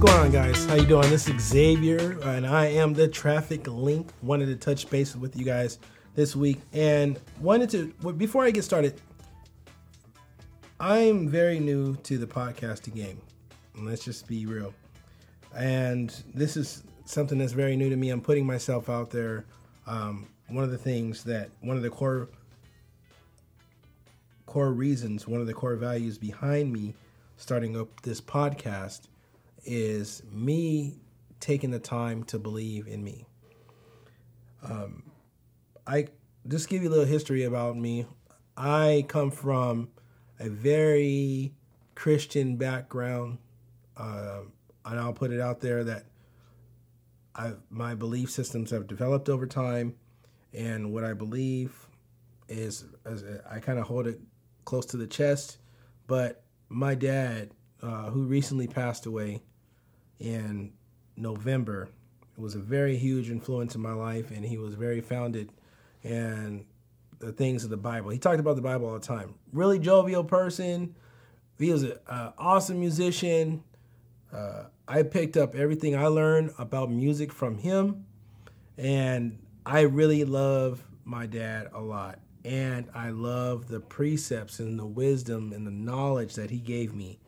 going on, guys? How you doing? This is Xavier, and I am the Traffic Link. Wanted to touch base with you guys this week, and wanted to before I get started. I'm very new to the podcasting game. Let's just be real, and this is something that's very new to me. I'm putting myself out there. Um, one of the things that one of the core core reasons, one of the core values behind me starting up this podcast is me taking the time to believe in me. Um, I just give you a little history about me. I come from a very Christian background, uh, and I'll put it out there that I my belief systems have developed over time, and what I believe is, is I kind of hold it close to the chest. But my dad, uh, who recently passed away, in November. It was a very huge influence in my life, and he was very founded in the things of the Bible. He talked about the Bible all the time. Really jovial person. He was an awesome musician. Uh, I picked up everything I learned about music from him, and I really love my dad a lot. And I love the precepts and the wisdom and the knowledge that he gave me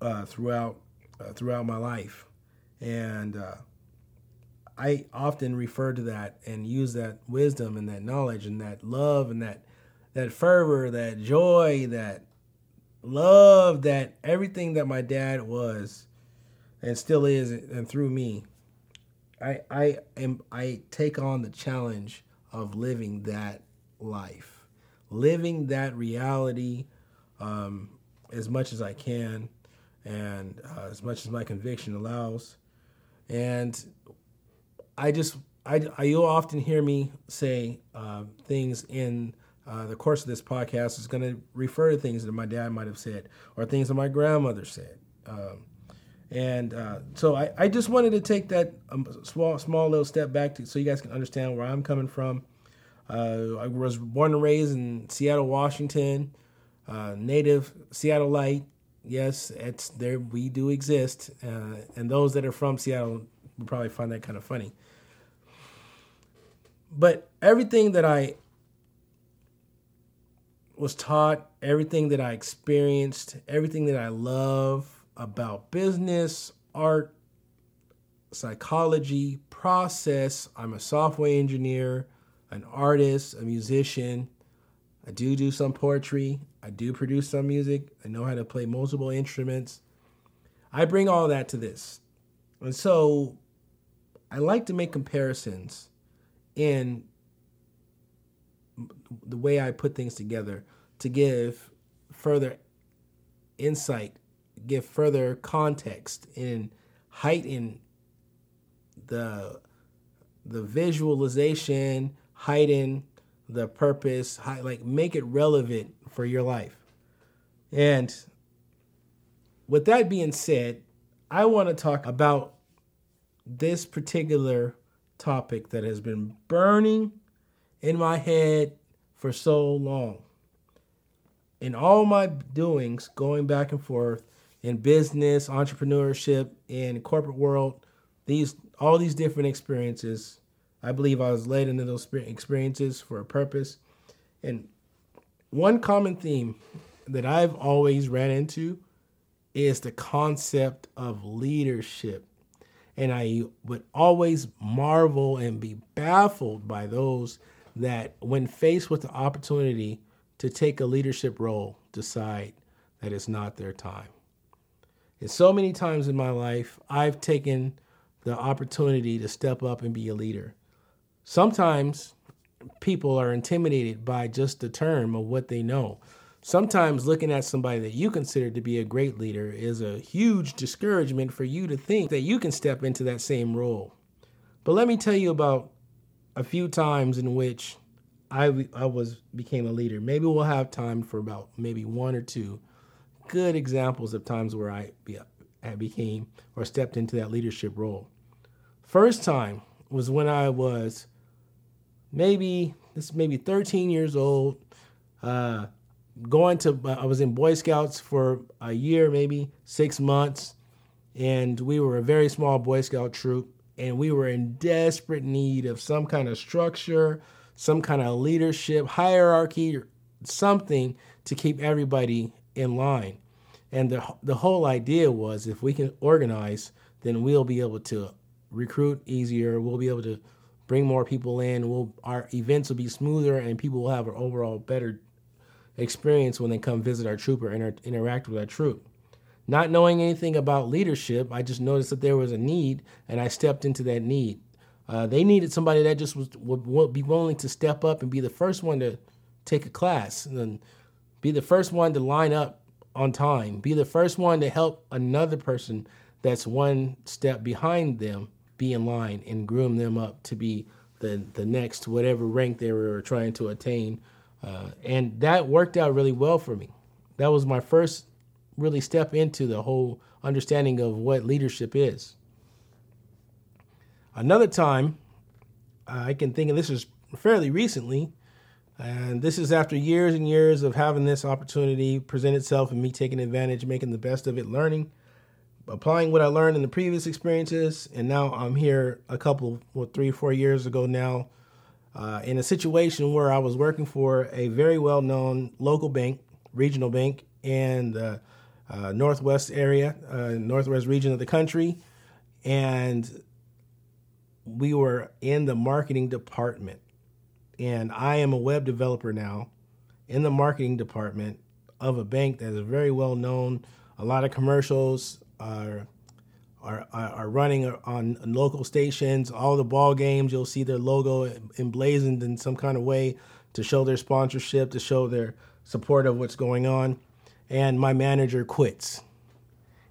uh, throughout uh, throughout my life. And uh, I often refer to that and use that wisdom and that knowledge and that love and that that fervor, that joy, that love, that everything that my dad was and still is and through me. I I am I take on the challenge of living that life, living that reality um, as much as I can and uh, as much as my conviction allows. And I just, I, I you'll often hear me say uh, things in uh, the course of this podcast is going to refer to things that my dad might have said or things that my grandmother said. Um, and uh, so I, I just wanted to take that um, small small little step back to, so you guys can understand where I'm coming from. Uh, I was born and raised in Seattle, Washington, uh, native Seattleite, yes, it's there. We do exist, uh, and those that are from Seattle will probably find that kind of funny. But everything that I was taught, everything that I experienced, everything that I love about business, art, psychology, process. I'm a software engineer, an artist, a musician. I do do some poetry. I do produce some music. I know how to play multiple instruments. I bring all that to this. And so I like to make comparisons in the way I put things together to give further insight, give further context, and heighten the the visualization, heighten the purpose, like make it relevant for your life. And with that being said, I want to talk about this particular topic that has been burning in my head for so long. In all my doings, going back and forth in business, entrepreneurship, in corporate world, these all these different experiences I believe I was led into those experiences for a purpose. And one common theme that I've always ran into is the concept of leadership. And I would always marvel and be baffled by those that, when faced with the opportunity to take a leadership role, decide that it's not their time. And so many times in my life, I've taken the opportunity to step up and be a leader. Sometimes people are intimidated by just the term of what they know. Sometimes looking at somebody that you consider to be a great leader is a huge discouragement for you to think that you can step into that same role. But let me tell you about a few times in which I, I was became a leader. Maybe we'll have time for about maybe one or two good examples of times where I, be, I became or stepped into that leadership role. First time was when I was maybe this maybe 13 years old. Uh, going to I was in Boy Scouts for a year, maybe six months, and we were a very small Boy Scout troop, and we were in desperate need of some kind of structure, some kind of leadership, hierarchy, something to keep everybody in line. And the the whole idea was if we can organize, then we'll be able to recruit easier. We'll be able to bring more people in. We'll our events will be smoother, and people will have an overall better experience when they come visit our troop or inter- interact with our troop. Not knowing anything about leadership, I just noticed that there was a need, and I stepped into that need. Uh, they needed somebody that just was would, would, be willing to step up and be the first one to take a class, and be the first one to line up on time, be the first one to help another person that's one step behind them be in line and groom them up to be the the next whatever rank they were trying to attain, uh, and that worked out really well for me. That was my first really step into the whole understanding of what leadership is. Another time, I can think, and this is fairly recently, and this is after years and years of having this opportunity present itself and me taking advantage, making the best of it, learning, applying what I learned in the previous experiences. And now I'm here a couple, well, three, four years ago now, uh, in a situation where I was working for a very well known local bank, regional bank, and uh, uh, northwest area, uh, northwest region of the country, and we were in the marketing department. And I am a web developer now in the marketing department of a bank that is very well known. A lot of commercials are are, are running on local stations. All the ball games, you'll see their logo emblazoned in some kind of way to show their sponsorship, to show their support of what's going on and my manager quits.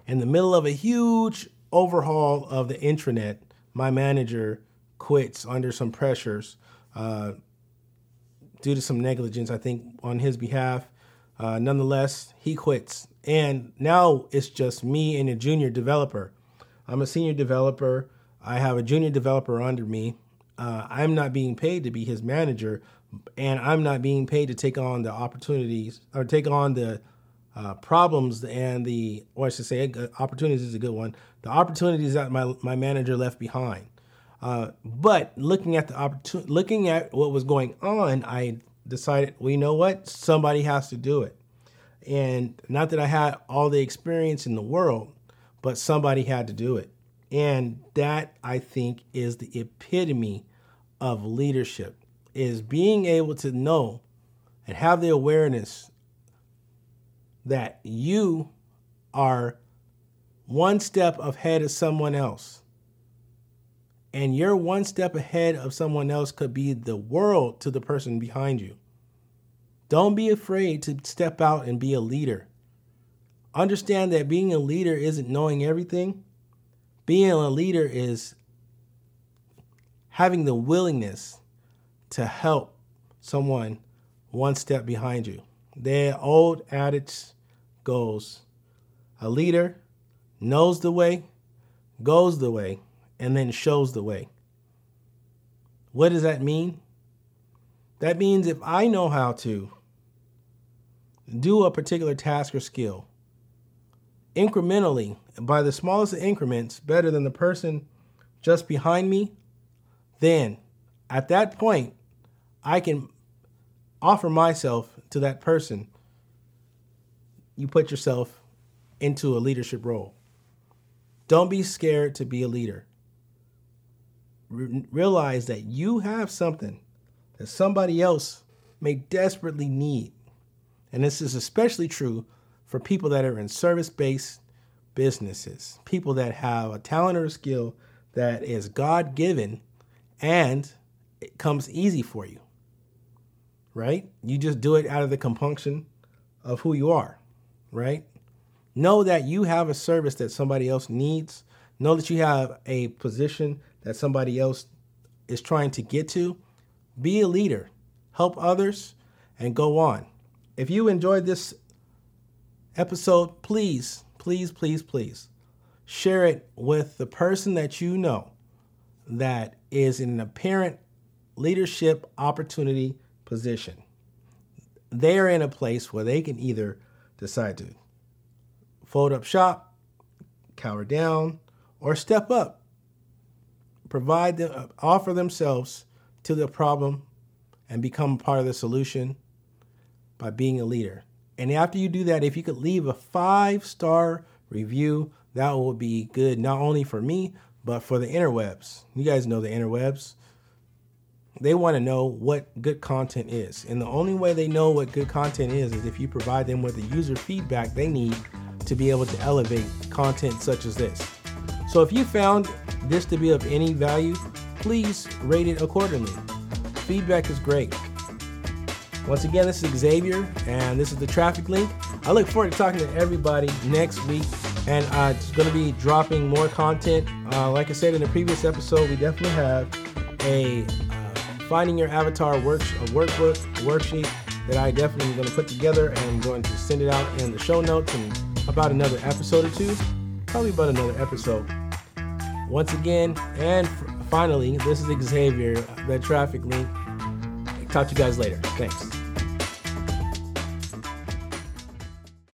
In the middle of a huge overhaul of the intranet, my manager quits under some pressures uh, due to some negligence, I think, on his behalf. Uh, nonetheless, he quits. And now it's just me and a junior developer. I'm a senior developer. I have a junior developer under me. Uh, I'm not being paid to be his manager, and I'm not being paid to take on the opportunities or take on the uh, problems and the, or I should say, opportunities is a good one. The opportunities that my my manager left behind. Uh, but looking at the opportunity, looking at what was going on, I decided, well, you know what, somebody has to do it. And not that I had all the experience in the world, but somebody had to do it. And that I think is the epitome of leadership is being able to know and have the awareness that you are one step ahead of someone else. And you're one step ahead of someone else could be the world to the person behind you. Don't be afraid to step out and be a leader. Understand that being a leader isn't knowing everything. Being a leader is having the willingness to help someone one step behind you. The old adage goes a leader knows the way, goes the way, and then shows the way. What does that mean? That means if I know how to do a particular task or skill incrementally, by the smallest increments, better than the person just behind me, then at that point, I can offer myself to that person you put yourself into a leadership role. Don't be scared to be a leader. Re- realize that you have something that somebody else may desperately need. And this is especially true for people that are in service based businesses, people that have a talent or a skill that is God given and it comes easy for you, right? You just do it out of the compunction of who you are right? Know that you have a service that somebody else needs. Know that you have a position that somebody else is trying to get to. Be a leader, help others, and go on. If you enjoyed this episode, please, please, please, please share it with the person that you know that is in an apparent leadership opportunity position. They are in a place where they can either decide to fold up shop, cower down, or step up. Provide them, uh, offer themselves to the problem and become part of the solution by being a leader. And after you do that, if you could leave a five star review, that will be good not only for me, but for the interwebs. You guys know the interwebs. They want to know what good content is. And the only way they know what good content is is if you provide them with the user feedback they need to be able to elevate content such as this. So if you found this to be of any value, please rate it accordingly. Feedback is great. Once again, this is Xavier, and this is the Traffic Link. I look forward to talking to everybody next week, and uh, it's going to be dropping more content. Uh, like I said in the previous episode, we definitely have a uh, Finding Your Avatar work, a workbook, a worksheet that I definitely am going to put together and I'm going to send it out in the show notes in about another episode or two. Probably about another episode. Once again, and finally, this is Xavier, the Traffic Link. Talk to you guys later. Thanks.